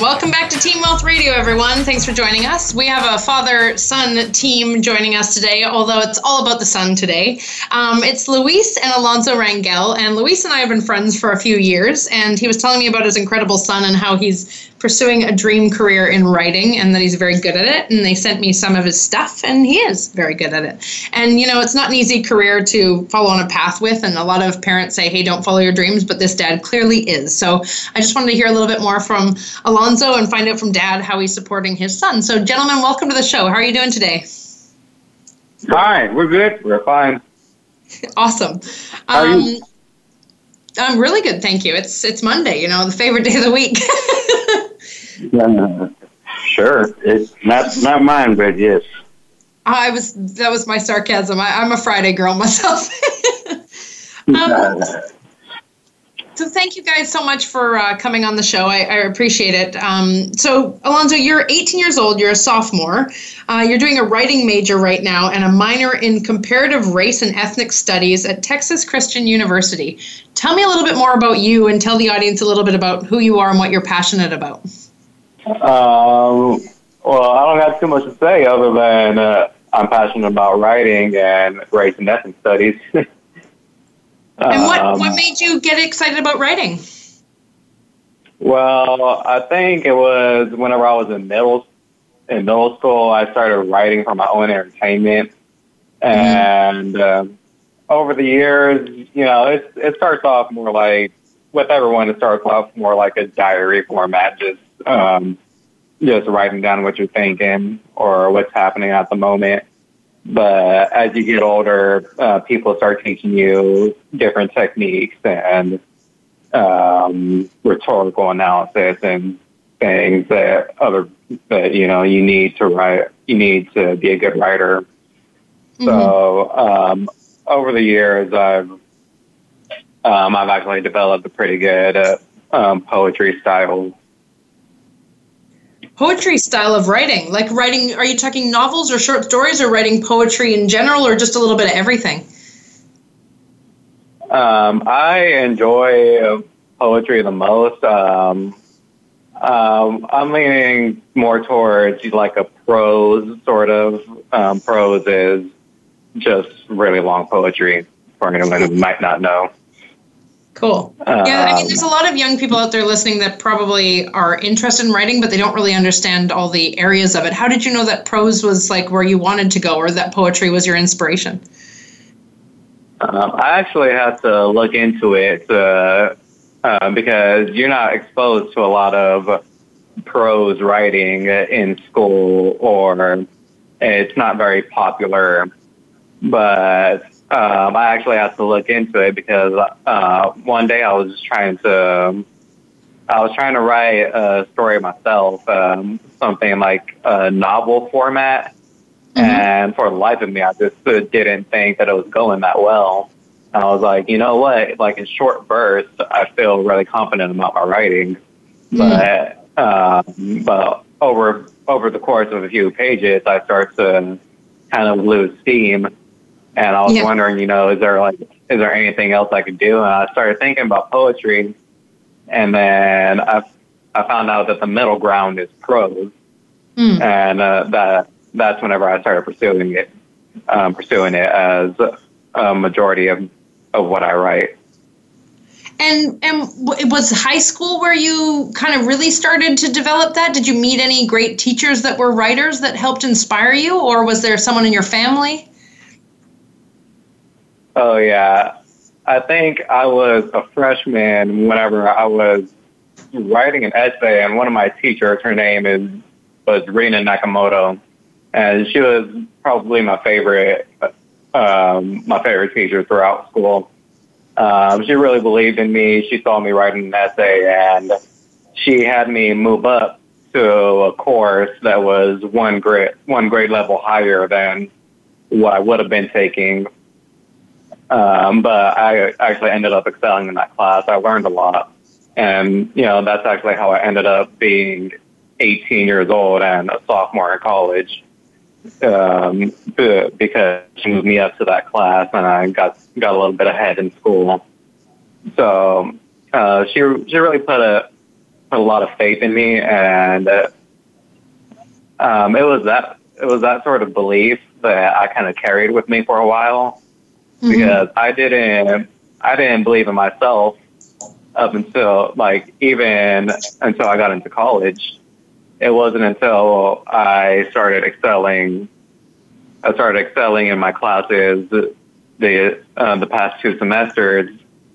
Welcome back to Teen Wealth Radio, everyone. Thanks for joining us. We have a father son team joining us today, although it's all about the son today. Um, it's Luis and Alonso Rangel, and Luis and I have been friends for a few years, and he was telling me about his incredible son and how he's pursuing a dream career in writing and that he's very good at it. And they sent me some of his stuff, and he is very good at it. And, you know, it's not an easy career to follow on a path with, and a lot of parents say, hey, don't follow your dreams, but this dad clearly is. So I just wanted to hear a little bit more from Alonso and find out from dad how he's supporting his son. So, gentlemen, welcome to the show. How are you doing today? Hi, we're good. We're fine. awesome. How are you? Um, I'm really good, thank you. It's it's Monday, you know, the favorite day of the week. Sure. It's not not mine, but yes. I was that was my sarcasm. I, I'm a Friday girl myself. um, so thank you guys so much for uh, coming on the show. I, I appreciate it. Um, so Alonso, you're 18 years old. You're a sophomore. Uh, you're doing a writing major right now and a minor in comparative race and ethnic studies at Texas Christian University. Tell me a little bit more about you and tell the audience a little bit about who you are and what you're passionate about. Um, well, I don't have too much to say other than uh, I'm passionate about writing and race and ethnic studies. And what, Um, what made you get excited about writing? Well, I think it was whenever I was in middle in middle school, I started writing for my own entertainment, and um, over the years, you know, it it starts off more like with everyone. It starts off more like a diary format, just um, just writing down what you're thinking or what's happening at the moment. But as you get older, uh, people start teaching you different techniques and um, rhetorical analysis and things that other that you know you need to write. You need to be a good writer. So um, over the years, I've um, I've actually developed a pretty good uh, um, poetry style. Poetry style of writing, like writing, are you talking novels or short stories or writing poetry in general or just a little bit of everything? Um, I enjoy poetry the most. Um, um, I'm leaning more towards like a prose sort of. Um, prose is just really long poetry for anyone who might not know. Cool. yeah, I mean, there's a lot of young people out there listening that probably are interested in writing, but they don't really understand all the areas of it. How did you know that prose was like where you wanted to go or that poetry was your inspiration? Um, I actually had to look into it uh, uh, because you're not exposed to a lot of prose writing in school, or it's not very popular. But um, I actually had to look into it because uh, one day I was just trying to. I was trying to write a story myself, um, something like a novel format, and for the life of me, I just didn't think that it was going that well. And I was like, you know what? Like in short bursts, I feel really confident about my writing, but um, but over over the course of a few pages, I start to kind of lose steam. And I was Yeah. wondering, you know, is there like is there anything else I could do? And I started thinking about poetry, and then I I found out that the middle ground is prose Mm. and uh, that that's whenever I started pursuing it, um, pursuing it as a majority of of what I write. And and it was high school where you kind of really started to develop that. Did you meet any great teachers that were writers that helped inspire you, or was there someone in your family? Oh yeah, I think I was a freshman whenever I was writing an essay, and one of my teachers, her name is was Rina Nakamoto, and she was probably my favorite, um, my favorite teacher throughout school. Um, she really believed in me. She saw me writing an essay, and she had me move up to a course that was one grade one grade level higher than what I would have been taking. Um, but I actually ended up excelling in that class. I learned a lot, and you know that's actually how I ended up being 18 years old and a sophomore in college. Um, because she moved me up to that class, and I got got a little bit ahead in school. So uh, she she really put a put a lot of faith in me, and uh, um, it was that it was that sort of belief that I kind of carried with me for a while mm-hmm. because I didn't I didn't believe in myself up until like even until I got into college. It wasn't until I started excelling I started excelling in my classes the uh, the past two semesters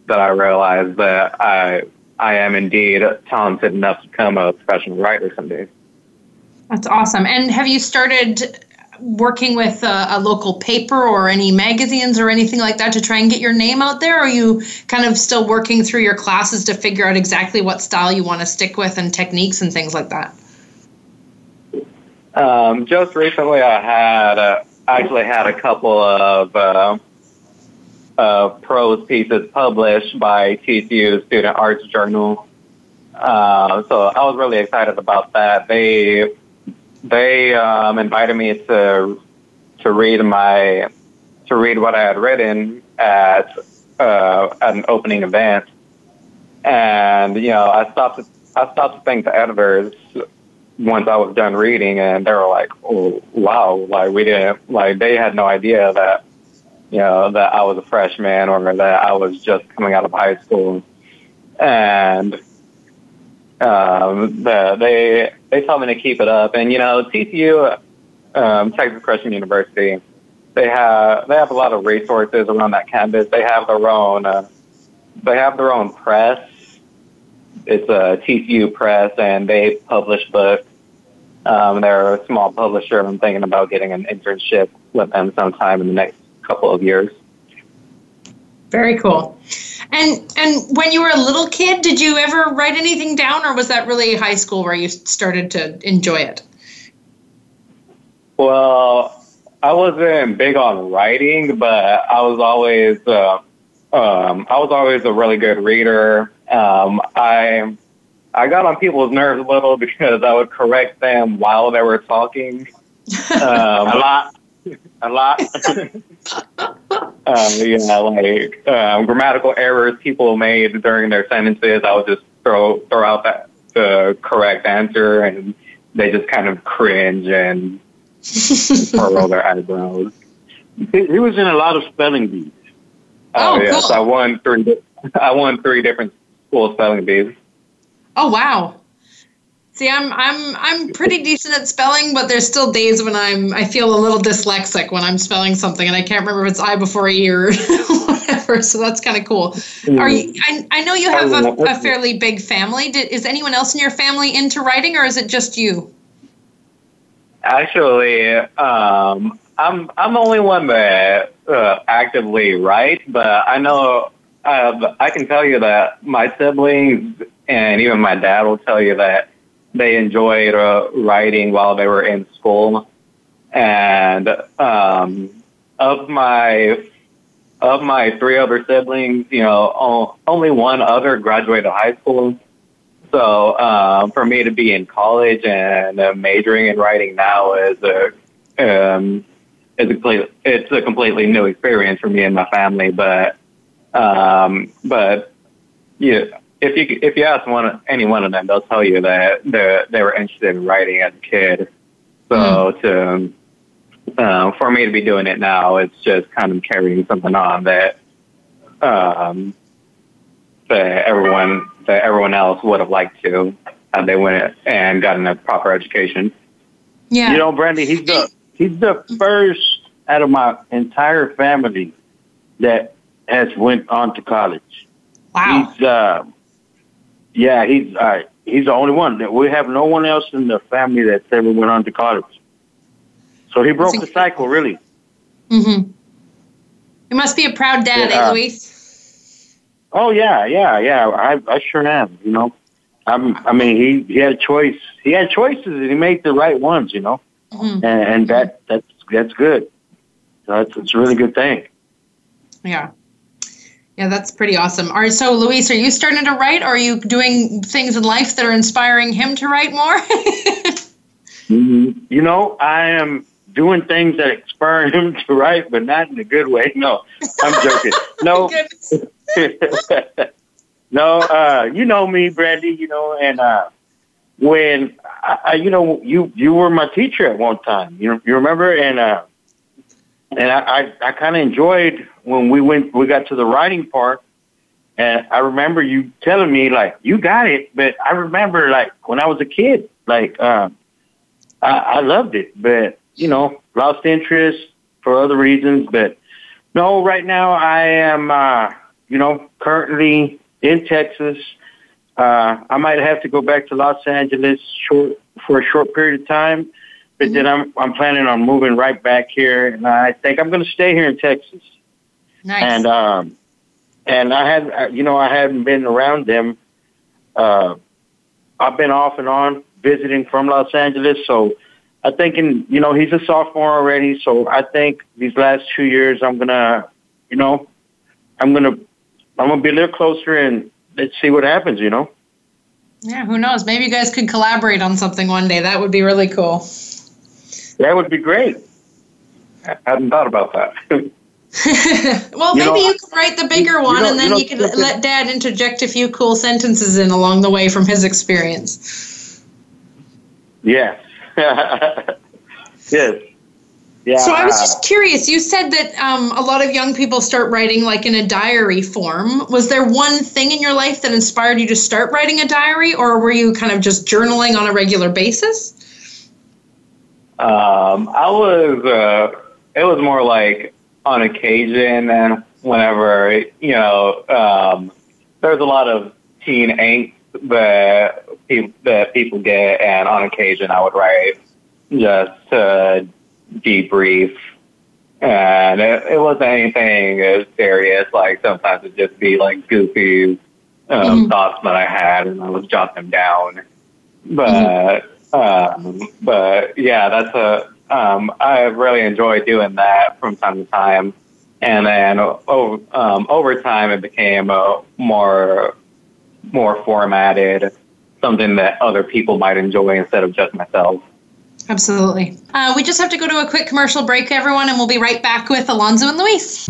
that I realized that I I am indeed talented enough to become a professional writer someday. That's awesome. And have you started working with a, a, local paper or any magazines or anything like that to try and get your name out there? Are you kind of still working through your classes to figure out exactly what style you want to stick with and techniques and things like that? Um, just recently, I had uh, actually had a couple of uh, uh, prose pieces published by TCU Student Arts Journal. Uh, so I was really excited about that. They they um, invited me to to read my to read what I had written at uh, at an opening event, and you know I stopped to, I stopped to thank the editors once I was done reading, and they were like, "Oh wow!" Like we didn't like they had no idea that you know that I was a freshman or that I was just coming out of high school, and um, the, they they told me to keep it up. And you know, TCU, um, Texas Christian University, they have they have a lot of resources around that campus. They have their own uh, they have their own press. It's a TCU press, and they publish books. Um, they're a small publisher. I'm thinking about getting an internship with them sometime in the next couple of years. Very cool. And and when you were a little kid, did you ever write anything down, or was that really high school where you started to enjoy it? Well, I wasn't big on writing, but I was always uh, um, I was always a really good reader. Um, I I got on people's nerves a little because I would correct them while they were talking. Um, a lot a lot. Um, you know, like um, grammatical errors people made during their sentences. I would just throw throw out that the correct answer, and they just kind of cringe and furrow their eyebrows. He, he, was in a lot of spelling bees. Oh, oh yes, cool. I won three. I won three different school spelling bees. Oh wow! See, I'm I'm I'm pretty decent at spelling, but there's still days when I'm I feel a little dyslexic when I'm spelling something and I can't remember if it's I before E or whatever. So that's kind of cool. Are you? I, I know you have a, a fairly big family. Did, is anyone else in your family into writing, or is it just you? Actually, um, I'm I'm the only one that uh, actively writes, but I know uh, I can tell you that my siblings and even my dad will tell you that they enjoyed uh, writing while they were in school. And um, of my of my three other siblings, you know, only one other graduated high school. So um, for me to be in college and uh, majoring in writing now is a um, is a complete, it's a completely new experience for me and my family. But um, but yeah, if you if you ask one any one of them, they'll tell you that they they were interested in writing as a kid. So mm. to uh, for me to be doing it now, it's just kind of carrying something on that um, that everyone that everyone else would have liked to had they went and gotten a proper education. Yeah, you know, Brandy, he's the he's the first out of my entire family that has went on to college. Wow. He's uh, yeah, he's uh, he's the only one. We have no one else in the family that's ever went on to college. So he broke the cycle, really. Mm-hmm. You must be a proud dad, yeah. eh, Luis? Oh yeah, yeah, yeah. I I sure am. You know, I'm, I mean, he, he had a choice. He had choices, and he made the right ones. You know, mm-hmm. and, and that that's that's good. That's it's a really good thing. Yeah. Yeah, that's pretty awesome. All right, so Luis, are you starting to write? Or are you doing things in life that are inspiring him to write more? mm-hmm. You know, I am doing things that inspire him to write, but not in a good way. No, I'm joking. No, no, uh, you know me, Brandy. You know, and uh, when I, you know you you were my teacher at one time. You you remember? And uh, and I I, I kind of enjoyed when we went we got to the writing part. And I remember you telling me like you got it, but I remember like when I was a kid, like um, I, I loved it, but you know lost interest for other reasons. But no, right now I am uh, you know currently in Texas. Uh, I might have to go back to Los Angeles short for a short period of time, but mm-hmm. then I'm I'm planning on moving right back here, and I think I'm going to stay here in Texas. Nice. And um, and I had uh, you know I hadn't been around them. Uh, I've been off and on visiting from Los Angeles, so I think in you know he's a sophomore already, so I think these last two years I'm gonna you know I'm gonna I'm gonna be a little closer and let's see what happens. You know. Yeah, who knows? Maybe you guys could collaborate on something one day. That would be really cool. That would be great. I hadn't thought about that. well, you maybe know, you could write the bigger one, you know, and then you, know, you can let Dad interject a few cool sentences in along the way from his experience. Yes. yes. Yeah. So I was just curious. You said that um, a lot of young people start writing like in a diary form. Was there one thing in your life that inspired you to start writing a diary, or were you kind of just journaling on a regular basis? Um, I was. Uh, it was more like on occasion, and whenever you know, um, there's a lot of teen angst that people that people get, and on occasion, I would write just to debrief. And it, it wasn't anything serious. Like sometimes it'd just be like goofy um, mm-hmm. thoughts that I had, and I would jot them down. But mm-hmm. um, but yeah, that's a um, I really enjoy doing that from time to time. And then over, um, over time, it became a more more formatted, something that other people might enjoy instead of just myself. Absolutely. Uh, we just have to go to a quick commercial break, everyone, and we'll be right back with Alonzo and Luis.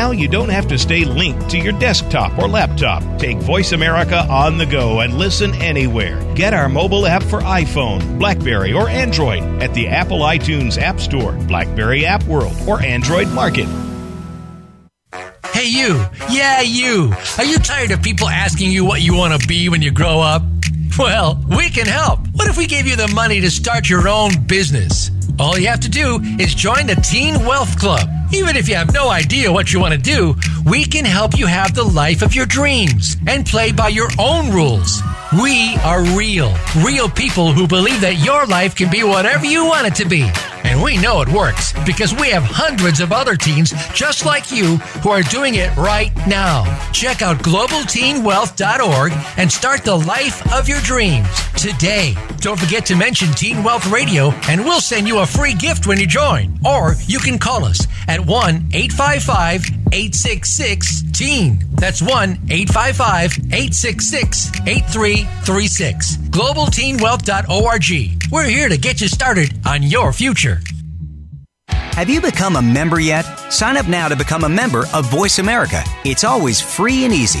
Now you don't have to stay linked to your desktop or laptop. Take Voice America on the go and listen anywhere. Get our mobile app for iPhone, Blackberry, or Android at the Apple iTunes App Store, Blackberry App World, or Android Market. Hey, you. Yeah, you. Are you tired of people asking you what you want to be when you grow up? Well, we can help. What if we gave you the money to start your own business? All you have to do is join the Teen Wealth Club. Even if you have no idea what you want to do, we can help you have the life of your dreams and play by your own rules. We are real, real people who believe that your life can be whatever you want it to be. And we know it works because we have hundreds of other teens just like you who are doing it right now. Check out globalteenwealth.org and start the life of your dreams today. Don't forget to mention Teen Wealth Radio and we'll send you a free gift when you join. Or you can call us at 1 855 866 TEEN. That's 1 855 866 8336. GlobalTeenWealth.org. We're here to get you started on your future. Have you become a member yet? Sign up now to become a member of Voice America. It's always free and easy.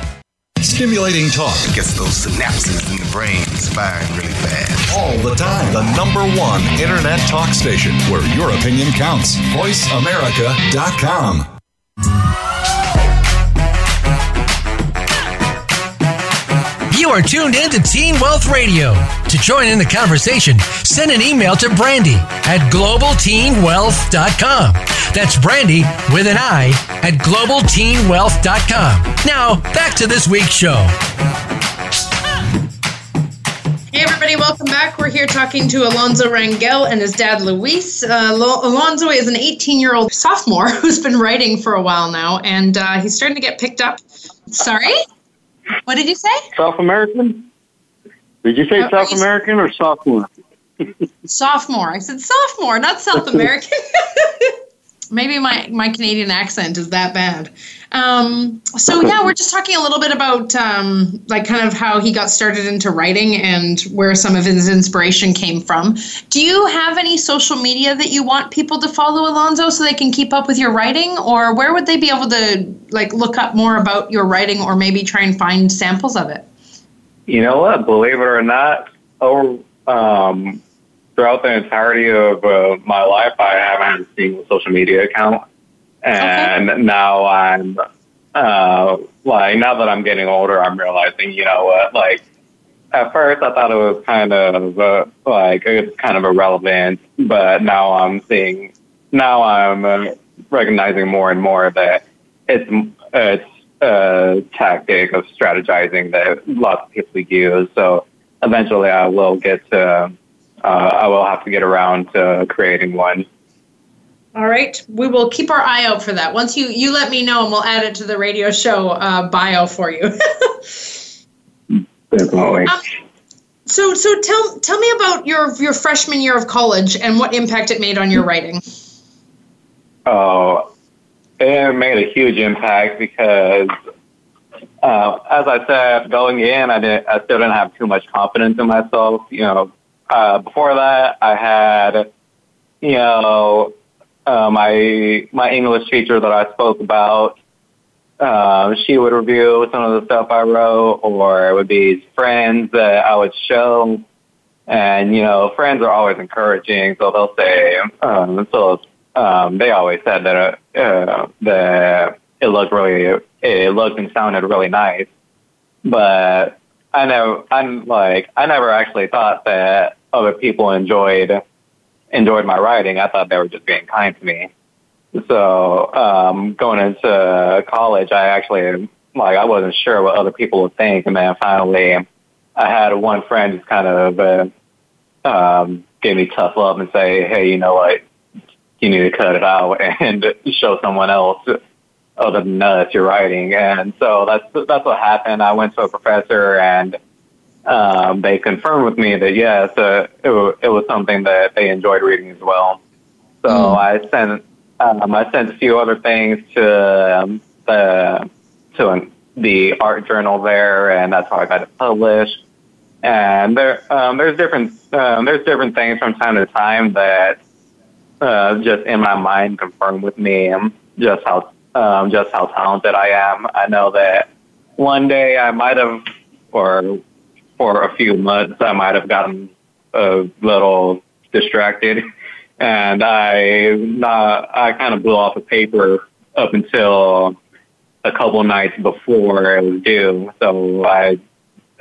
Stimulating talk it gets those synapses in the brain firing really fast. All the time. The number one internet talk station where your opinion counts. VoiceAmerica.com. You are tuned in to Teen Wealth Radio. To join in the conversation, send an email to Brandy at globalteenwealth.com. That's Brandy with an I at globalteenwealth.com. Now, back to this week's show. Hey, everybody, welcome back. We're here talking to Alonzo Rangel and his dad, Luis. Uh, Alonzo is an 18 year old sophomore who's been writing for a while now, and uh, he's starting to get picked up. Sorry? What did you say? South American? Did you say Uh, South American or sophomore? Sophomore. I said sophomore, not South American. Maybe my, my Canadian accent is that bad. Um, so yeah, we're just talking a little bit about um, like kind of how he got started into writing and where some of his inspiration came from. Do you have any social media that you want people to follow Alonzo so they can keep up with your writing, or where would they be able to like look up more about your writing, or maybe try and find samples of it? You know what? Believe it or not, over um, throughout the entirety of uh, my life, I haven't had a single social media account, and now I'm uh, like now that I'm getting older, I'm realizing, you know what? Like at first, I thought it was kind of uh, like it's kind of irrelevant, but now I'm seeing now I'm uh, recognizing more and more that it's it's a tactic of strategizing that lots of people use. So eventually, I will get to. Uh, I will have to get around to creating one. All right, we will keep our eye out for that. Once you you let me know, and we'll add it to the radio show uh, bio for you. Definitely. Um, so so tell tell me about your your freshman year of college and what impact it made on your writing. Oh, it made a huge impact because, uh, as I said, going in, I didn't, I still didn't have too much confidence in myself. You know, uh, before that, I had, you know, uh, my my English teacher that I spoke about. Uh, she would review some of the stuff I wrote, or it would be friends that I would show. And you know, friends are always encouraging, so they'll say, um, so um, they always said that uh, uh, that it looked really, it looked and sounded really nice. But I know I'm like, I never actually thought that other people enjoyed enjoyed my writing. I thought they were just being kind to me. So um, going into college, I actually like I wasn't sure what other people would think, and then finally, I had one friend just kind of uh, um, gave me tough love and say, "Hey, you know what? You need to cut it out and show someone else other than us your writing." And so that's that's what happened. I went to a professor and um, they confirmed with me that yes, uh, it, it was something that they enjoyed reading as well. So I sent um, I sent a few other things to um, the to an, the art journal there, and that's how I got it published. And there um, there's different um, there's different things from time to time that uh, just in my mind confirm with me just how um, just how talented I am. I know that one day I might have, or for a few months, I might have gotten a little distracted, and I not I kind of blew off a paper up until a couple nights before it was due. So I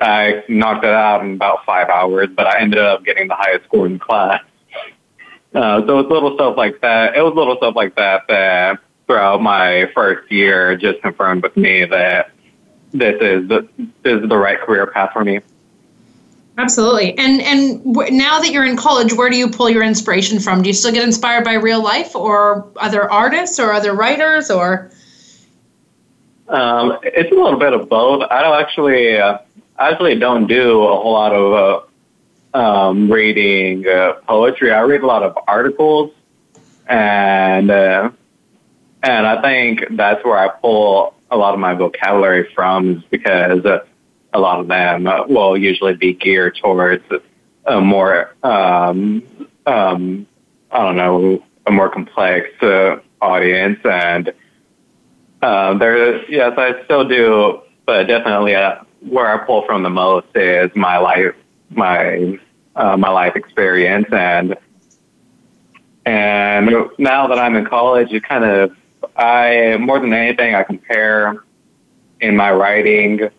I knocked it out in about five hours, but I ended up getting the highest score in class. Uh, so it's little stuff like that. It was little stuff like that that throughout my first year just confirmed with me that this is the this is the right career path for me. Absolutely. And and w- now that you're in college, where do you pull your inspiration from? Do you still get inspired by real life or other artists or other writers or Um, it's a little bit of both. I don't actually, uh, I actually don't do a whole lot of uh, um, reading uh, poetry. I read a lot of articles, and uh, and I think that's where I pull a lot of my vocabulary from, is because uh, a lot of them uh, will usually be geared towards a more, um, um, I don't know, a more complex uh, audience and. Um, there, yes, I still do, but definitely uh, where I pull from the most is my life, my uh, my life experience, and and now that I'm in college, it kind of I more than anything I compare in my writing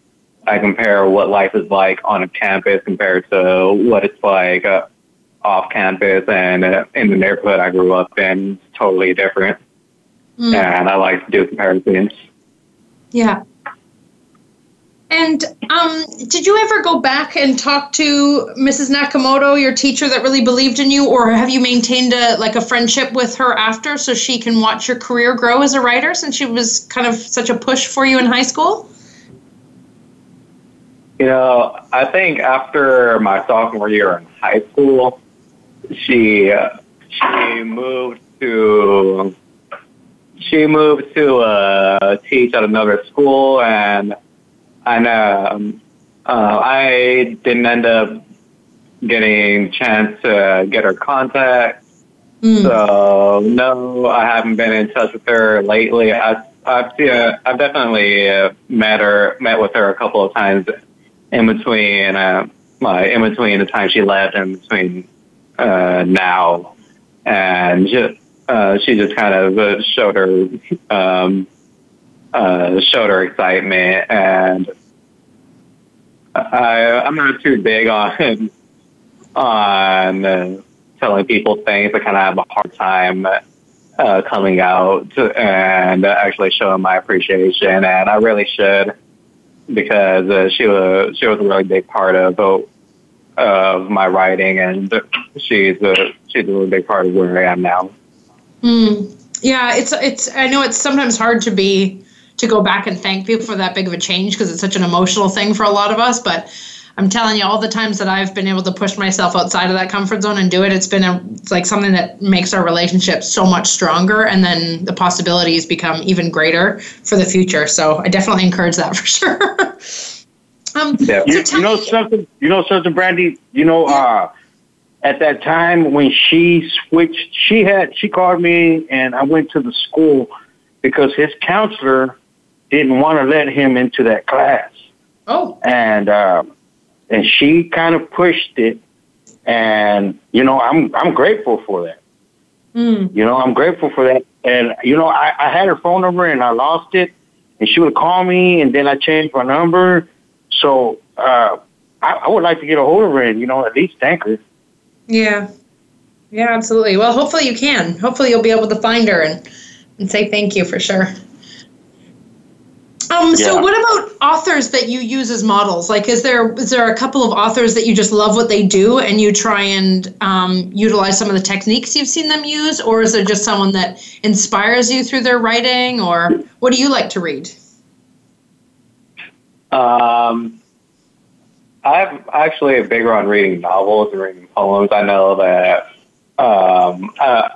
I compare what life is like on a campus compared to what it's like uh, off campus and uh, in the neighborhood I grew up in. It's totally different. Mm. And I like to do comparisons. Yeah. And um, did you ever go back and talk to Mrs. Nakamoto, your teacher that really believed in you, or have you maintained a like a friendship with her after, so she can watch your career grow as a writer, since she was kind of such a push for you in high school? You know, I think after my sophomore year in high school, she she moved to she moved to uh, teach at another school, and and um, uh, I didn't end up getting a chance to get her contact. Mm. So no, I haven't been in touch with her lately. I, I've uh, I've definitely uh, met her, met with her a couple of times in between, uh, in between the time she left and between uh, now, and just, uh, she just kind of uh, showed her um, uh, showed her excitement, and I, I'm not too big on on uh, telling people things. I kind of have a hard time uh, coming out and actually showing my appreciation, and I really should because uh, she was she was a really big part of of my writing, and she's a she's a really big part of where I am now. Mm. Yeah, it's it's. I know it's sometimes hard to be to go back and thank people for that big of a change because it's such an emotional thing for a lot of us, but. I'm telling you, all the times that I've been able to push myself outside of that comfort zone and do it, it's been a, it's like something that makes our relationship so much stronger, and then the possibilities become even greater for the future. So I definitely encourage that for sure. Um, yeah. you, you know something. You know something, Brandy. You know, uh, at that time when she switched, she had she called me, and I went to the school because his counselor didn't want to let him into that class. Oh, and uh, and she kind of pushed it, and you know, I'm I'm grateful for that. Mm. You know, I'm grateful for that. And you know, I, I had her phone number and I lost it, and she would call me, and then I changed my number so uh, I, I, would like to get a hold of her and, you know, at least thank her. Yeah. Yeah, absolutely. Well, hopefully you can. Hopefully you'll be able to find her and, and say thank you for sure. Um, so what about authors that you use as models? Like, is there is there a couple of authors that you just love what they do and you try and um, utilize some of the techniques you've seen them use, or is there just someone that inspires you through their writing, or what do you like to read? Um, I'm actually a bigger on reading novels and reading poems. I know that um, uh,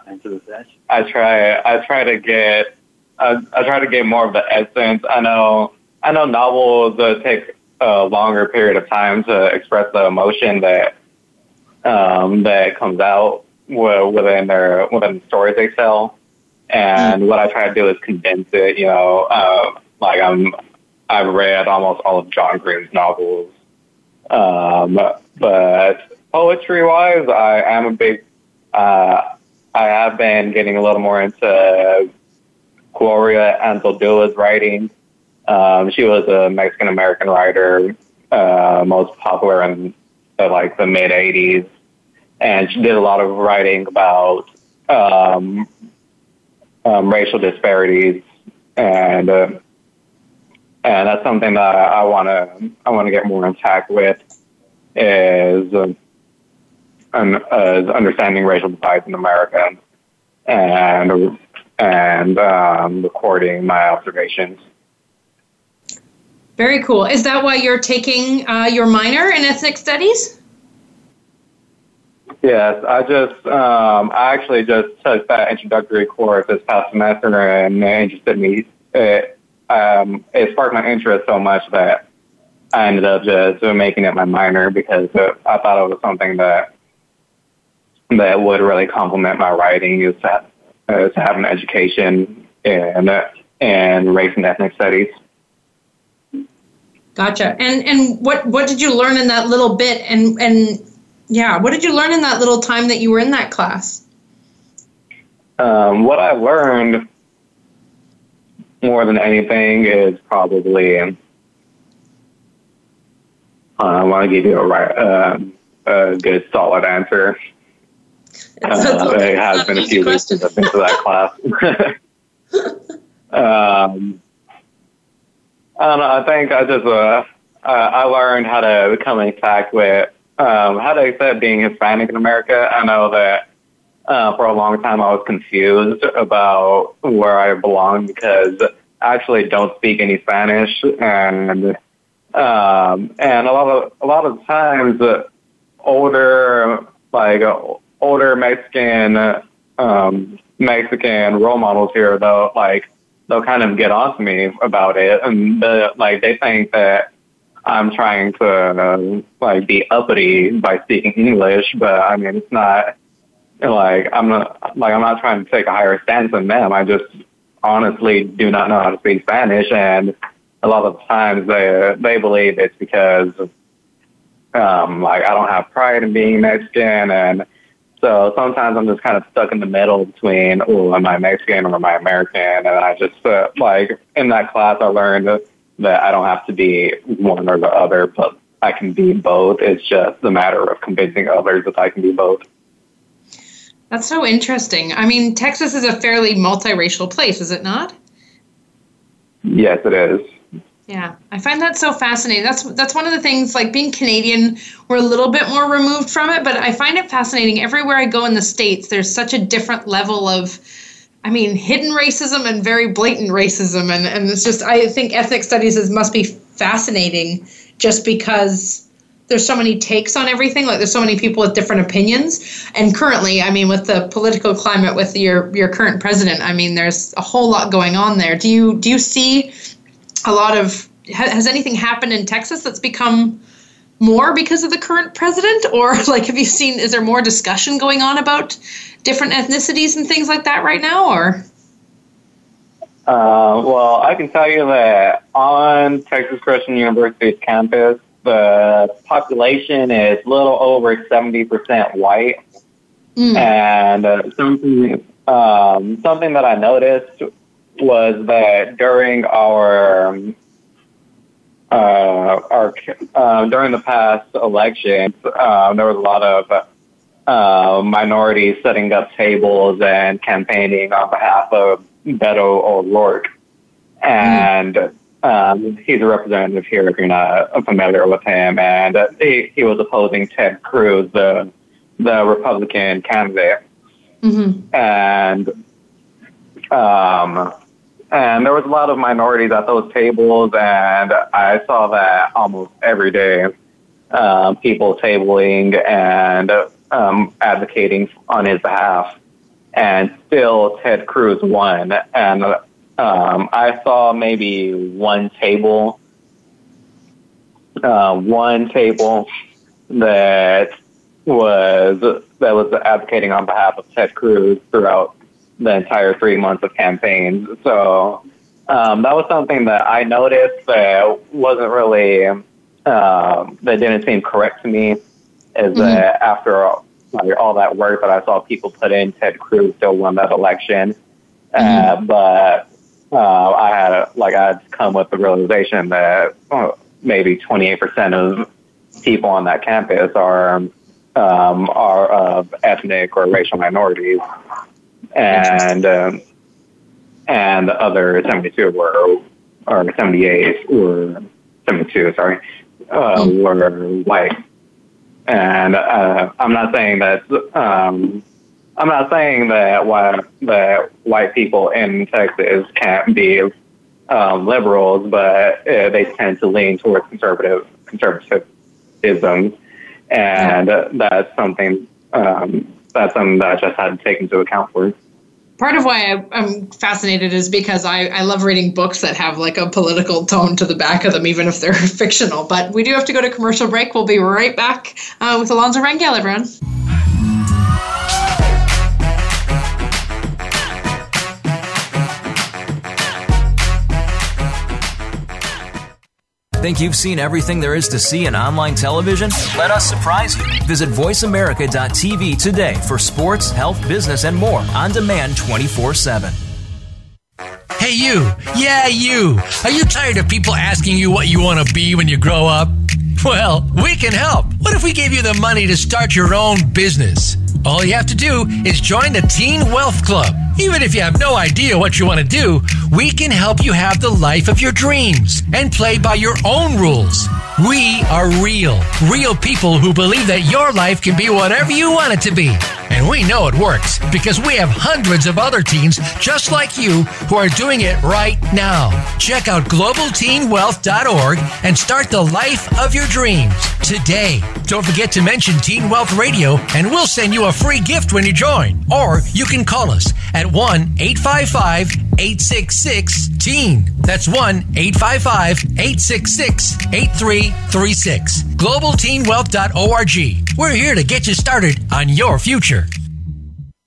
I try I try to get I, I try to get more of the essence. I know I know novels uh, take a longer period of time to express the emotion that um, that comes out within their within the stories they tell. And what I try to do is condense it. You know, uh, like I'm I've read almost all of John Green's novels. Um, but poetry wise, I am a big, uh, I have been getting a little more into Gloria Anzaldua's writing. Um, she was a Mexican American writer, uh, most popular in uh, like the mid 80s. And she did a lot of writing about um, um, racial disparities and uh, and that's something that I want to I want to get more intact with is uh, um, uh, understanding racial divides in America and and um, recording my observations. Very cool. Is that why you're taking uh, your minor in ethnic studies? Yes, I just um, I actually just took that introductory course this past semester and it interested me. It, um, it sparked my interest so much that I ended up just making it my minor because I thought it was something that that would really complement my writing is to, have, uh, to have an education in in race and ethnic studies. Gotcha. And and what what did you learn in that little bit? And and yeah, what did you learn in that little time that you were in that class? Um, what I learned more than anything is probably I want to give you a, uh, a good, solid answer. Uh, it has been a few weeks since I've been to that class. um, I don't know. I think I just uh, uh, I learned how to come in contact with um, how to accept being Hispanic in America. I know that uh, for a long time I was confused about where I belong because I actually don't speak any Spanish, and um, and a lot of a lot of times uh, older like uh, older Mexican um, Mexican role models here though like they'll kind of get on to me about it, and the, like they think that I'm trying to uh, like be uppity by speaking English, but I mean it's not like I'm not like I'm not trying to take a higher stance than them. I just honestly do not know how to speak Spanish, and a lot of times they they believe it's because um, like I don't have pride in being Mexican, and so sometimes I'm just kind of stuck in the middle between oh am I Mexican or am I American, and I just uh, like in that class I learned that I don't have to be one or the other, but I can be both. It's just a matter of convincing others that I can be both. That's so interesting. I mean, Texas is a fairly multiracial place, is it not? Yes, it is. Yeah, I find that so fascinating. That's that's one of the things. Like being Canadian, we're a little bit more removed from it, but I find it fascinating. Everywhere I go in the states, there's such a different level of, I mean, hidden racism and very blatant racism, and and it's just I think ethnic studies is must be fascinating, just because there's so many takes on everything like there's so many people with different opinions and currently i mean with the political climate with your your current president i mean there's a whole lot going on there do you do you see a lot of has anything happened in texas that's become more because of the current president or like have you seen is there more discussion going on about different ethnicities and things like that right now or uh, well, I can tell you that on Texas Christian University's campus, the population is a little over 70% white. Mm. And uh, something, um, something that I noticed was that during our uh, our uh, during the past elections, um, there was a lot of uh, minorities setting up tables and campaigning on behalf of Beto O'Rourke, and mm. Um, he's a representative here if you're not familiar with him, and uh, he, he was opposing Ted Cruz, the the Republican candidate, mm-hmm. and um, and there was a lot of minorities at those tables, and I saw that almost every day. Um, people tabling and um, advocating on his behalf, and still Ted Cruz won, and um, I saw maybe one table, uh, one table that was that was advocating on behalf of Ted Cruz throughout the entire three months of campaigns. So um, that was something that I noticed that wasn't really um, that didn't seem correct to me. Is mm-hmm. that after all, all that work that I saw people put in, Ted Cruz still won that election. Uh, mm-hmm. Uh, but uh, I had like I had come with the realization that oh, maybe 28% of people on that campus are um, are of ethnic or racial minorities, and um, and the other 72 were or 78 were 72, sorry, uh, mm. were white. And uh, I'm not saying that um, I'm not saying that white that white people in Texas can't be um, liberals, but uh, they tend to lean towards conservative conservatism, and that's something um, that's something that I just had to take into account for. Part of why I, am fascinated is because I, I love reading books that have like a political tone to the back of them, even if they're fictional. But we do have to go to commercial break. We'll be right back uh, with Alonzo Rangel, everyone. Think you've seen everything there is to see in online television? Let us surprise you. Visit VoiceAmerica.tv today for sports, health, business, and more on demand 24 7. Hey, you. Yeah, you. Are you tired of people asking you what you want to be when you grow up? Well, we can help. What if we gave you the money to start your own business? All you have to do is join the Teen Wealth Club. Even if you have no idea what you want to do, we can help you have the life of your dreams and play by your own rules. We are real, real people who believe that your life can be whatever you want it to be. And we know it works because we have hundreds of other teens just like you who are doing it right now. Check out globalteenwealth.org and start the life of your dreams today. Don't forget to mention Teen Wealth Radio and we'll send you a free gift when you join. Or you can call us at 1 855 866 TEEN. That's 1 855 866 8336. GlobalTeenWealth.org. We're here to get you started on your future.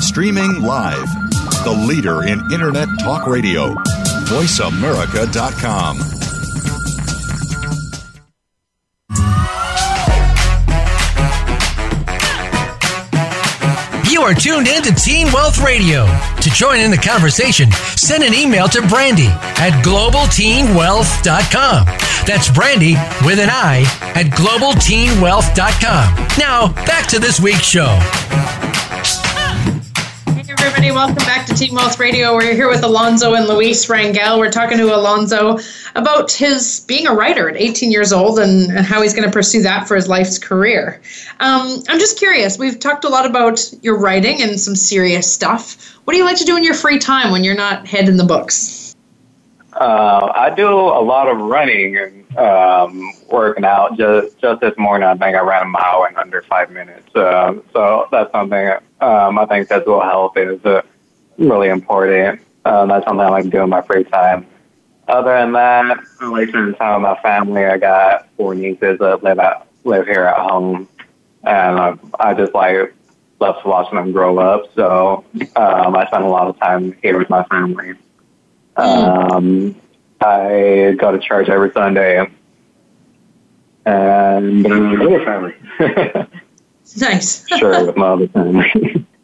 Streaming live. The leader in Internet Talk Radio. VoiceAmerica.com. You are tuned in to Teen Wealth Radio. To join in the conversation, send an email to Brandy at globalteenwealth.com. That's Brandy with an I at globalteenwealth.com. Now, back to this week's show. Everybody, welcome back to Teen Wealth Radio. We're here with Alonzo and Luis Rangel. We're talking to Alonzo about his being a writer at 18 years old and, and how he's going to pursue that for his life's career. Um, I'm just curious. We've talked a lot about your writing and some serious stuff. What do you like to do in your free time when you're not head in the books? Uh, I do a lot of running and um, working out. Just just this morning, I think I ran a mile in under five minutes. Uh, so that's something um, I think physical health is uh, really important. Uh, that's something I like to do in my free time. Other than that, I like spending time with my family. I got four nieces that live at live here at home, and I, I just like love watching them grow up. So um, I spend a lot of time here with my family. Um, I go to church every Sunday, and with family. Nice. sure, with my other family.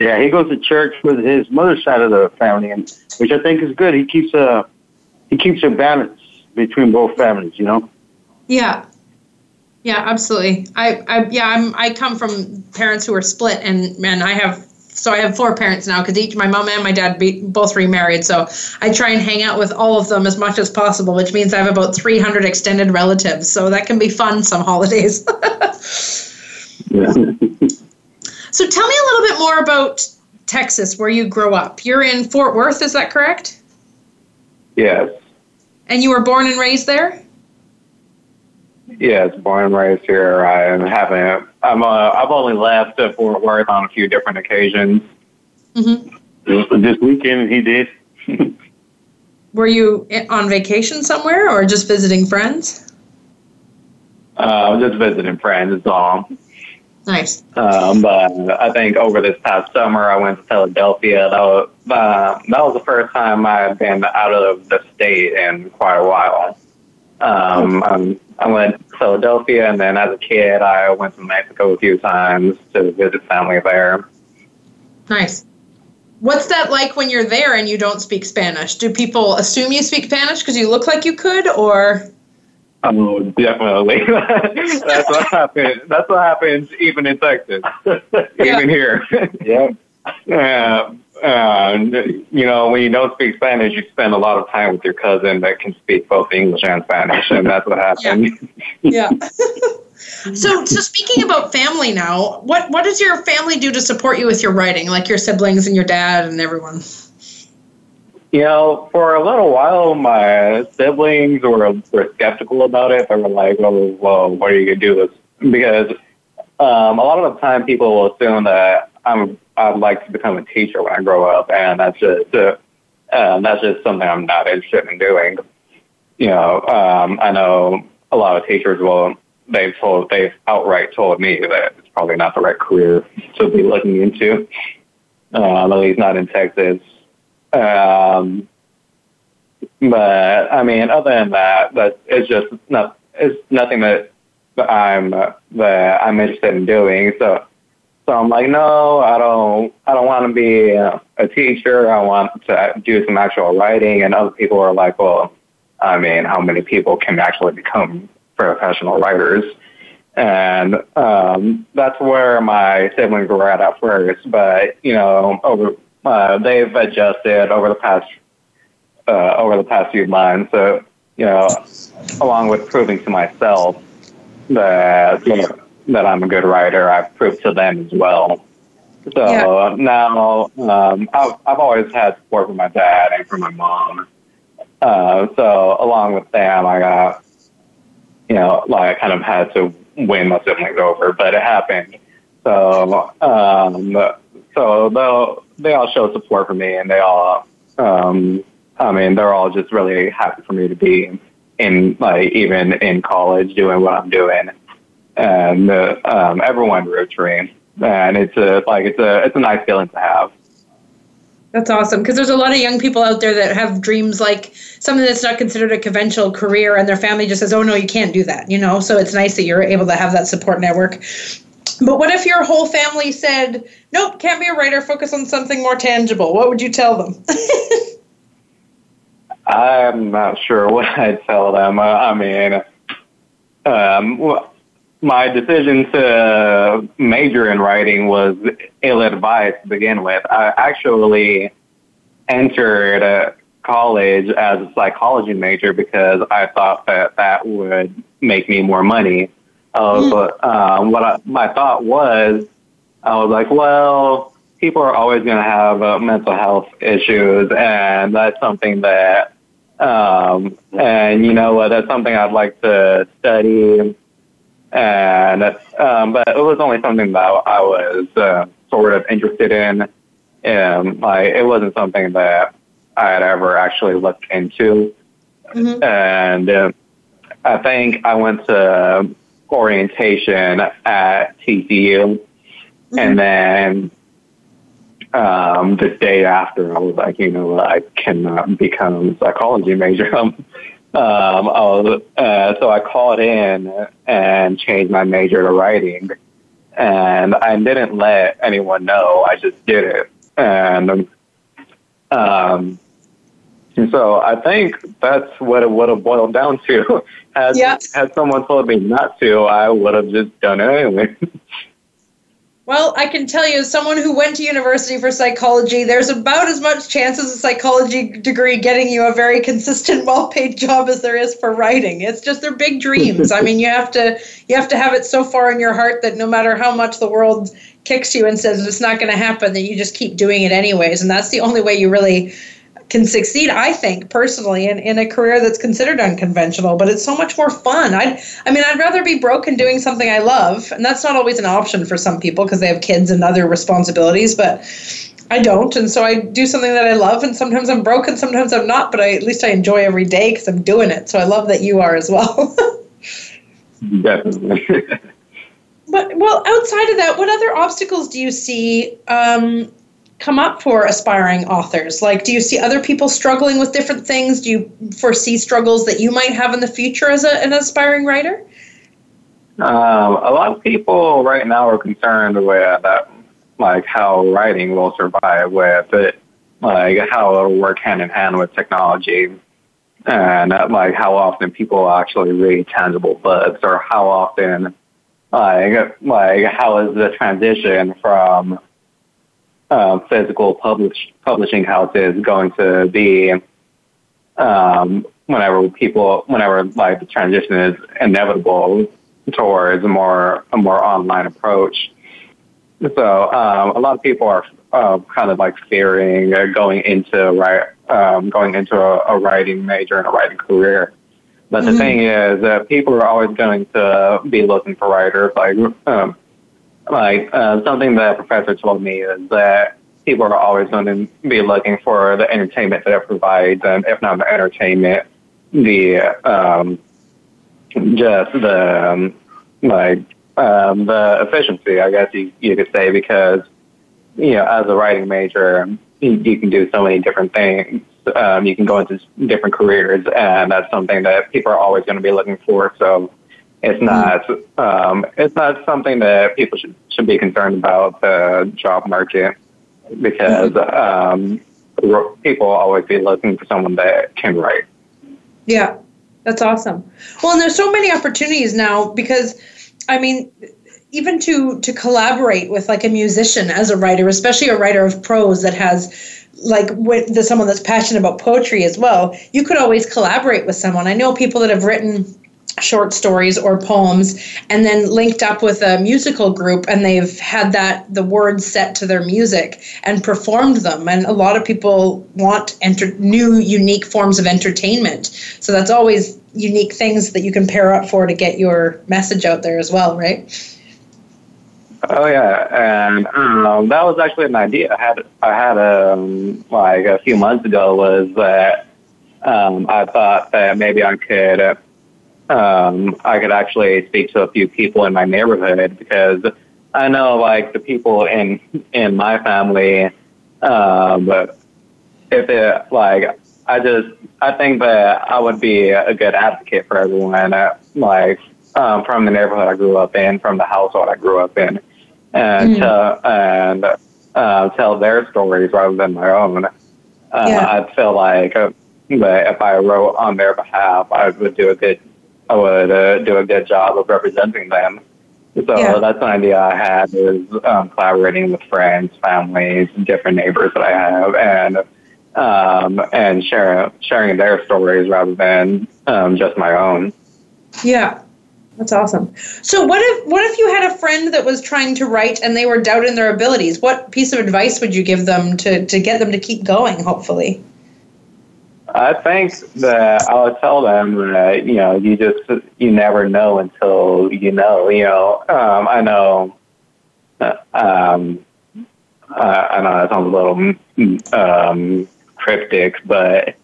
Yeah, he goes to church with his mother's side of the family, and which I think is good. He keeps a he keeps a balance between both families. You know. Yeah. Yeah, absolutely. I, I yeah, I'm I come from parents who are split and and I have so I have four parents now because each my mom and my dad be, both remarried. So I try and hang out with all of them as much as possible, which means I have about 300 extended relatives. So that can be fun some holidays. yeah. so tell me a little bit more about Texas, where you grew up. You're in Fort Worth, is that correct? Yes. And you were born and raised there? Yes, born and raised here. I haven't. I'm. Uh, I've only left uh, Fort Worth on a few different occasions. Mm-hmm. This weekend he did. Were you on vacation somewhere or just visiting friends? Uh, I was just visiting friends. All. Nice. Um, but I think over this past summer, I went to Philadelphia. That was uh, that was the first time I had been out of the state in quite a while. Um, um, I went to Philadelphia, and then as a kid, I went to Mexico a few times to visit family there. Nice. What's that like when you're there and you don't speak Spanish? Do people assume you speak Spanish because you look like you could, or? Oh, definitely. That's what happens. That's what happens even in Texas, even here. Yeah. Uh, uh, um, you know, when you don't speak Spanish, you spend a lot of time with your cousin that can speak both English and Spanish, and that's what happened. Yeah. yeah. so, so speaking about family now, what what does your family do to support you with your writing, like your siblings and your dad and everyone? You know, for a little while, my siblings were were skeptical about it. They were like, "Oh, well, what are you gonna do?" This? Because um, a lot of the time, people will assume that I'm I'd like to become a teacher when I grow up, and that's just uh, that's just something I'm not interested in doing. You know, um, I know a lot of teachers will they've told they've outright told me that it's probably not the right career to be looking into. Um, at least not in Texas. Um, but I mean, other than that, that it's just not it's nothing that I'm uh, that I'm interested in doing. So so I'm like, no, I don't, I don't want to be a, a teacher. I want to do some actual writing. And other people are like, well, I mean, how many people can actually become professional writers? And um, that's where my siblings were at at first. But you know, over uh, they've adjusted over the past uh, over the past few months. So you know, along with proving to myself that you know that I'm a good writer. I've proved to them as well. So yeah. now um, I've, I've always had support from my dad and from my mom. Uh, so along with them, I got, you know, like I kind of had to win my siblings over, but it happened. So, um, so they'll, they all show support for me and they all, um, I mean, they're all just really happy for me to be in, like, even in college doing what I'm doing and uh, um, everyone roots for him. And it's a like it's a it's a nice feeling to have. That's awesome because there's a lot of young people out there that have dreams like something that's not considered a conventional career, and their family just says, "Oh no, you can't do that," you know. So it's nice that you're able to have that support network. But what if your whole family said, "Nope, can't be a writer. Focus on something more tangible"? What would you tell them? I'm not sure what I'd tell them. Uh, I mean, um, my decision to major in writing was ill-advised to begin with. I actually entered college as a psychology major because I thought that that would make me more money. Uh, mm. But um, what I, my thought was, I was like, well, people are always going to have uh, mental health issues, and that's something that, um, and you know what, that's something I'd like to study and um, but it was only something that I was uh, sort of interested in. And like it wasn't something that I had ever actually looked into. Mm-hmm. And uh, I think I went to orientation at TCU, mm-hmm. and then um, the day after, I was like, you know, I cannot become a psychology major. Um, I was, uh, so I called in and changed my major to writing, and I didn't let anyone know. I just did it, and um, and so I think that's what it would have boiled down to. had yeah. had someone told me not to, I would have just done it anyway. Well, I can tell you, as someone who went to university for psychology, there's about as much chance as a psychology degree getting you a very consistent, well-paid job as there is for writing. It's just they're big dreams. I mean, you have to you have to have it so far in your heart that no matter how much the world kicks you and says it's not going to happen, that you just keep doing it anyways. And that's the only way you really can succeed, I think, personally, in, in a career that's considered unconventional, but it's so much more fun. i I mean, I'd rather be broke and doing something I love, and that's not always an option for some people because they have kids and other responsibilities, but I don't, and so I do something that I love, and sometimes I'm broke and sometimes I'm not, but I, at least I enjoy every day because I'm doing it, so I love that you are as well. Definitely. but, well, outside of that, what other obstacles do you see um, come up for aspiring authors? Like, do you see other people struggling with different things? Do you foresee struggles that you might have in the future as a, an aspiring writer? Um, a lot of people right now are concerned with uh, like how writing will survive with it, like how it'll work hand in hand with technology, and uh, like how often people actually read tangible books, or how often like like how is the transition from um, physical publish, publishing houses going to be um, whenever people, whenever like the transition is inevitable towards a more a more online approach. So um, a lot of people are uh, kind of like fearing uh, going into right um, going into a, a writing major and a writing career. But mm-hmm. the thing is that people are always going to be looking for writers. Like, um, like uh, something that professor told me is that people are always going to be looking for the entertainment that it provides, and if not the entertainment, the um, just the um, like um, the efficiency, I guess you you could say, because you know, as a writing major, you, you can do so many different things. Um, you can go into different careers, and that's something that people are always going to be looking for. So it's not um, it's not something that people should should be concerned about the job market because um, people always be looking for someone that can write. Yeah, that's awesome. Well, and there's so many opportunities now because, I mean, even to to collaborate with like a musician as a writer, especially a writer of prose that has like with the, someone that's passionate about poetry as well, you could always collaborate with someone. I know people that have written short stories or poems and then linked up with a musical group and they've had that the words set to their music and performed them and a lot of people want enter- new unique forms of entertainment so that's always unique things that you can pair up for to get your message out there as well right Oh yeah, and um, that was actually an idea I had. I had um, like a few months ago was that um, I thought that maybe I could um, I could actually speak to a few people in my neighborhood because I know like the people in in my family, um, but if it like I just I think that I would be a good advocate for everyone. Uh, like um, from the neighborhood I grew up in, from the household I grew up in, and mm. and uh, tell their stories rather than my own. Uh, yeah. I feel like uh, that if I wrote on their behalf, I would do a good I would uh, do a good job of representing them. So yeah. that's an idea I had is um, collaborating with friends, families, different neighbors that I have, and um, and sharing sharing their stories rather than um, just my own. Yeah, that's awesome. So what if what if you had a friend that was trying to write and they were doubting their abilities? What piece of advice would you give them to to get them to keep going? Hopefully. I think that I would tell them that you know you just you never know until you know. You know, um, I know. Uh, um, uh, I know that sounds a little um, cryptic, but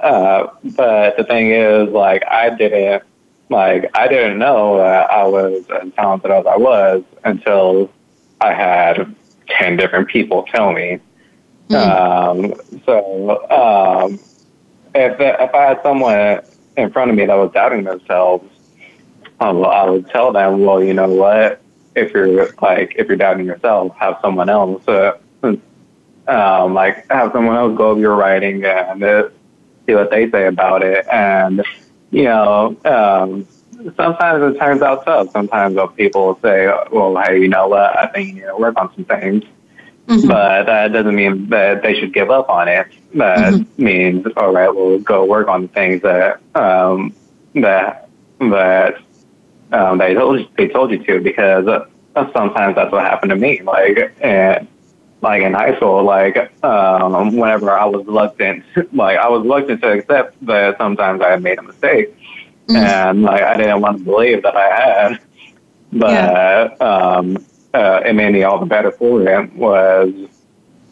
uh, but the thing is, like, I didn't like I didn't know that I was as talented as I was until I had ten different people tell me. Mm. Um, so um, if if I had someone in front of me that was doubting themselves, um, I would tell them, well, you know what? If you're like if you're doubting yourself, have someone else. Uh, um, like have someone else go over your writing and uh, see what they say about it. And you know, um, sometimes it turns out tough. Sometimes people say, well, hey, you know what? I think you need to work on some things. Mm-hmm. But that doesn't mean that they should give up on it. That mm-hmm. means, all right, we'll go work on things that um, that that um, they told you, they told you to because uh, sometimes that's what happened to me. Like and like in high school, like um, whenever I was reluctant, like I was reluctant to accept that sometimes I had made a mistake, mm-hmm. and like I didn't want to believe that I had. But yeah. um, uh, it made me all the better for it was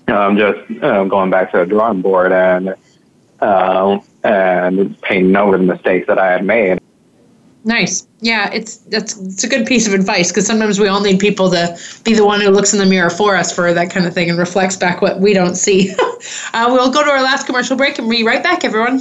um, just um, going back to the drawing board and uh, and painting over the mistakes that I had made. Nice. Yeah, it's that's it's a good piece of advice because sometimes we all need people to be the one who looks in the mirror for us for that kind of thing and reflects back what we don't see. uh, we'll go to our last commercial break and be right back, everyone.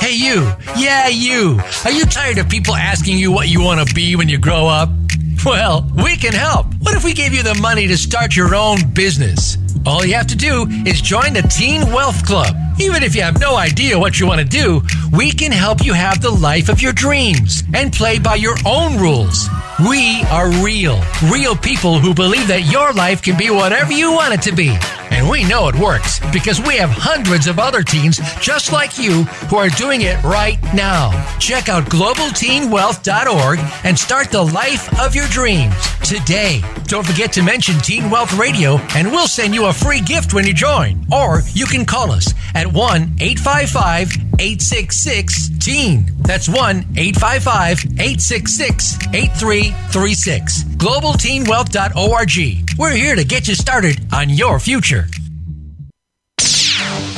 Hey, you. Yeah, you. Are you tired of people asking you what you want to be when you grow up? Well, we can help. What if we gave you the money to start your own business? All you have to do is join the Teen Wealth Club. Even if you have no idea what you want to do, we can help you have the life of your dreams and play by your own rules. We are real, real people who believe that your life can be whatever you want it to be. And we know it works because we have hundreds of other teens just like you who are doing it right now. Check out globalteenwealth.org and start the life of your dreams today. Don't forget to mention Teen Wealth Radio and we'll send you a free gift when you join. Or you can call us at 1 855 866 TEEN. That's 1 855 866 8336. GlobalTeenWealth.org. We're here to get you started on your future.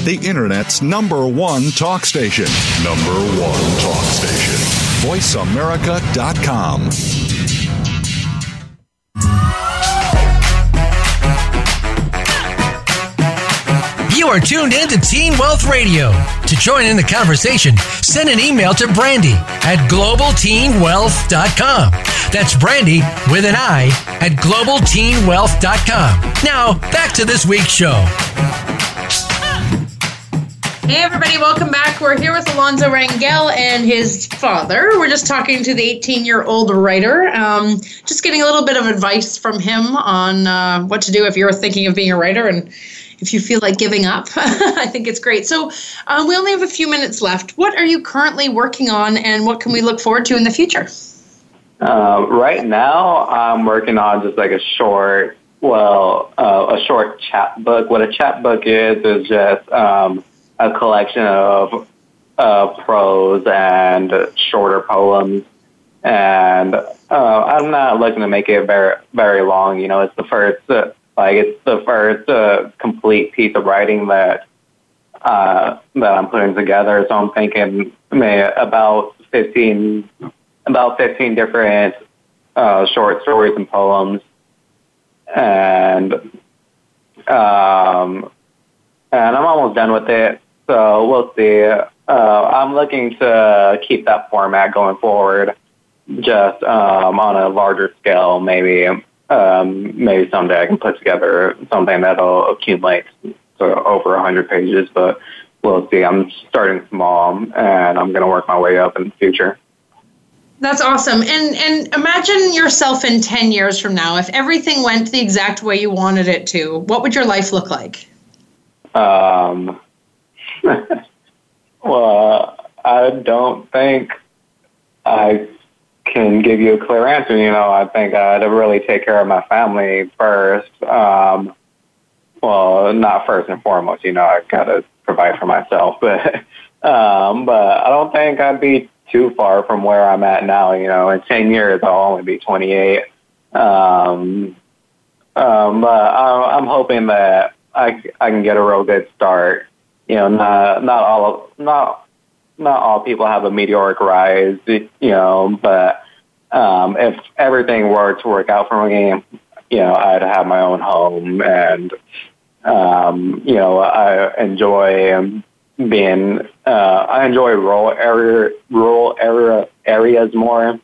The Internet's number one talk station. Number one talk station. VoiceAmerica.com. You are tuned in to Teen Wealth Radio. To join in the conversation, send an email to Brandy at globalteenwealth.com. That's Brandy with an I at globalteenwealth.com. Now, back to this week's show. Hey, everybody, welcome back. We're here with Alonzo Rangel and his father. We're just talking to the 18 year old writer, um, just getting a little bit of advice from him on uh, what to do if you're thinking of being a writer and if you feel like giving up. I think it's great. So, um, we only have a few minutes left. What are you currently working on, and what can we look forward to in the future? Uh, right now, I'm working on just like a short, well, uh, a short chapbook. What a chapbook is is just um, a collection of uh, prose and shorter poems. And uh, I'm not looking to make it very very long. You know, it's the first uh, like it's the first uh, complete piece of writing that uh, that I'm putting together. So I'm thinking about 15 about 15 different uh, short stories and poems, and um, and I'm almost done with it. So we'll see. Uh, I'm looking to keep that format going forward, just um, on a larger scale. Maybe, um, maybe someday I can put together something that'll accumulate to over 100 pages. But we'll see. I'm starting small, and I'm going to work my way up in the future. That's awesome. And and imagine yourself in 10 years from now. If everything went the exact way you wanted it to, what would your life look like? Um, well, I don't think I can give you a clear answer. You know, I think I'd really take care of my family first. Um, well, not first and foremost. You know, I gotta provide for myself, but um, but I don't think I'd be too far from where I'm at now. You know, in ten years I'll only be 28. Um, um, but I'm hoping that I, I can get a real good start. You know, not not all of, not not all people have a meteoric rise. You know, but um, if everything were to work out for me, you know, I'd have my own home, and um, you know, I enjoy being. Uh, I enjoy rural area rural area areas more.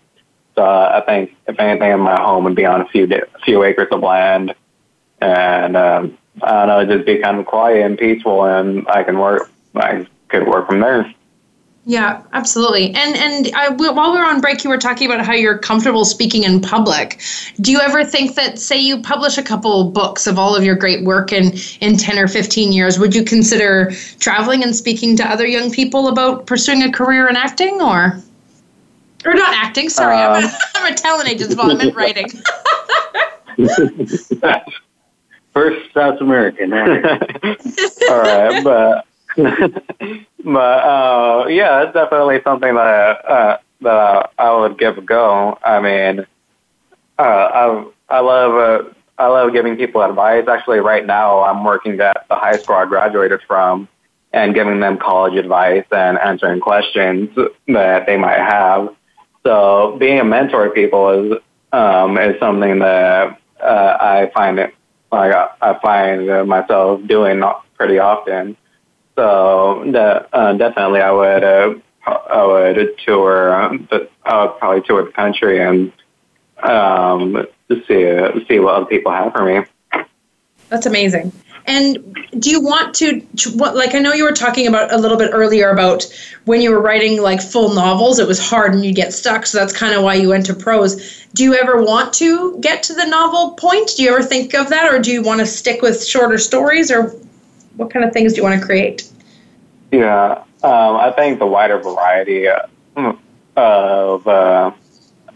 So I think if anything, my home would be on a few a few acres of land, and um, I don't know, just be kind of quiet and peaceful, and I can work. I could work from there. Yeah, absolutely. And and I, while we were on break, you were talking about how you're comfortable speaking in public. Do you ever think that, say, you publish a couple books of all of your great work in in ten or fifteen years, would you consider traveling and speaking to other young people about pursuing a career in acting, or or not acting? Sorry, I'm, a, um. I'm a talent agent, but I meant writing. First South American. All right, but but uh, yeah, it's definitely something that uh, that I, I would give a go. I mean, uh, I I love uh, I love giving people advice. Actually, right now I'm working at the high school I graduated from, and giving them college advice and answering questions that they might have. So being a mentor to people is um, is something that uh, I find it like I find myself doing pretty often. So the, uh, definitely, I would uh, I would tour, um, but I would probably tour the country and um, see see what other people have for me. That's amazing. And do you want to, what, like, I know you were talking about a little bit earlier about when you were writing like full novels, it was hard and you'd get stuck. So that's kind of why you went to prose. Do you ever want to get to the novel point? Do you ever think of that? Or do you want to stick with shorter stories? Or what kind of things do you want to create? Yeah, um, I think the wider variety uh, of, uh,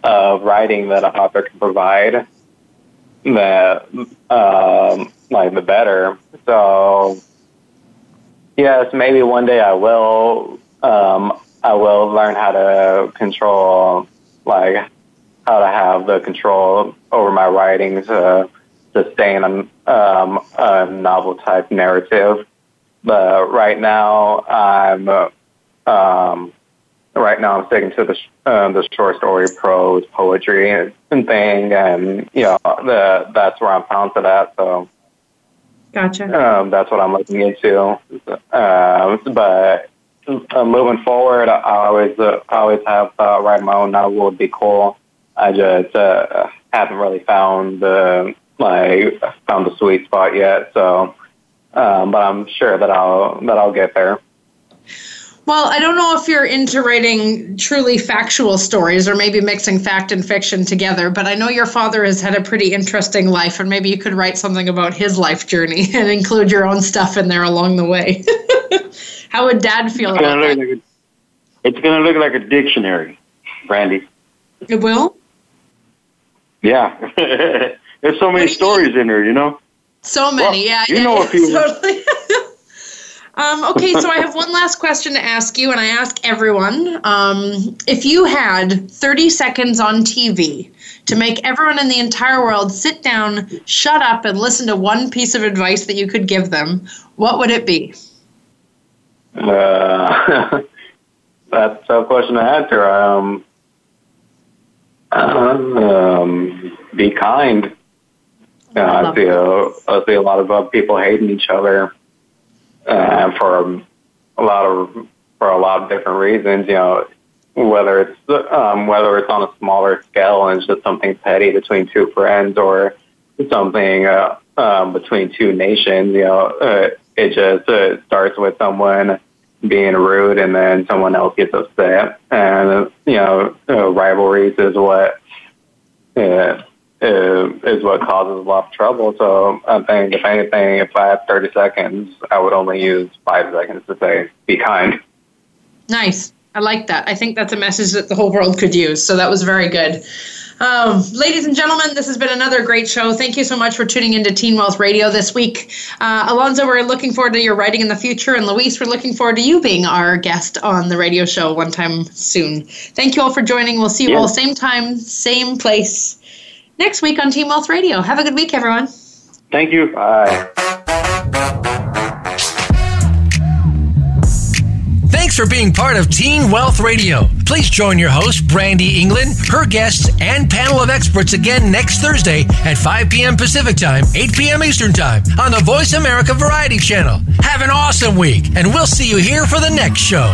of writing that an author can provide that um, like the better. So yes, maybe one day I will. Um, I will learn how to control, like how to have the control over my writing to sustain a, um, a novel type narrative. But right now, I'm um, right now I'm sticking to the uh, the short story, prose, poetry, and, and thing, and you know the that's where I'm founded at. So Gotcha. Um, that's what I'm looking into. Uh, but uh, moving forward, I always uh, always have uh, write my own novel would be cool. I just uh, haven't really found the like found the sweet spot yet. So, um, but I'm sure that I'll that I'll get there. Well, I don't know if you're into writing truly factual stories or maybe mixing fact and fiction together, but I know your father has had a pretty interesting life, and maybe you could write something about his life journey and include your own stuff in there along the way. How would Dad feel it's about that? Like a, it's going to look like a dictionary, Brandy. It will? Yeah. There's so many stories in there, you know? So many, Well, yeah. you yeah, know yeah, a few. Totally. um, okay, so I have one last question to ask you, and I ask everyone. Um, if you had 30 seconds on TV to make everyone in the entire world sit down, shut up, and listen to one piece of advice that you could give them, what would it be? Uh, that's a question to answer. Um, um, be kind. Uh, I see a, I see a lot of uh, people hating each other uh, for a lot of for a lot of different reasons. You know, whether it's um, whether it's on a smaller scale and it's just something petty between two friends or something uh, um, between two nations. You know, uh, it just uh, starts with someone being rude and then someone else gets upset, and you know, uh, rivalries is what. Uh, uh, is what causes a lot of trouble. So I think, if anything, if I had 30 seconds, I would only use five seconds to say, be kind. Nice. I like that. I think that's a message that the whole world could use. So that was very good. Um, ladies and gentlemen, this has been another great show. Thank you so much for tuning into Teen Wealth Radio this week. Uh, Alonzo, we're looking forward to your writing in the future. And Luis, we're looking forward to you being our guest on the radio show one time soon. Thank you all for joining. We'll see you all same time, same place next week on Teen Wealth Radio. Have a good week, everyone. Thank you. Bye. Thanks for being part of Teen Wealth Radio. Please join your host, Brandy England, her guests, and panel of experts again next Thursday at 5 p.m. Pacific Time, 8 p.m. Eastern Time on the Voice America Variety Channel. Have an awesome week, and we'll see you here for the next show.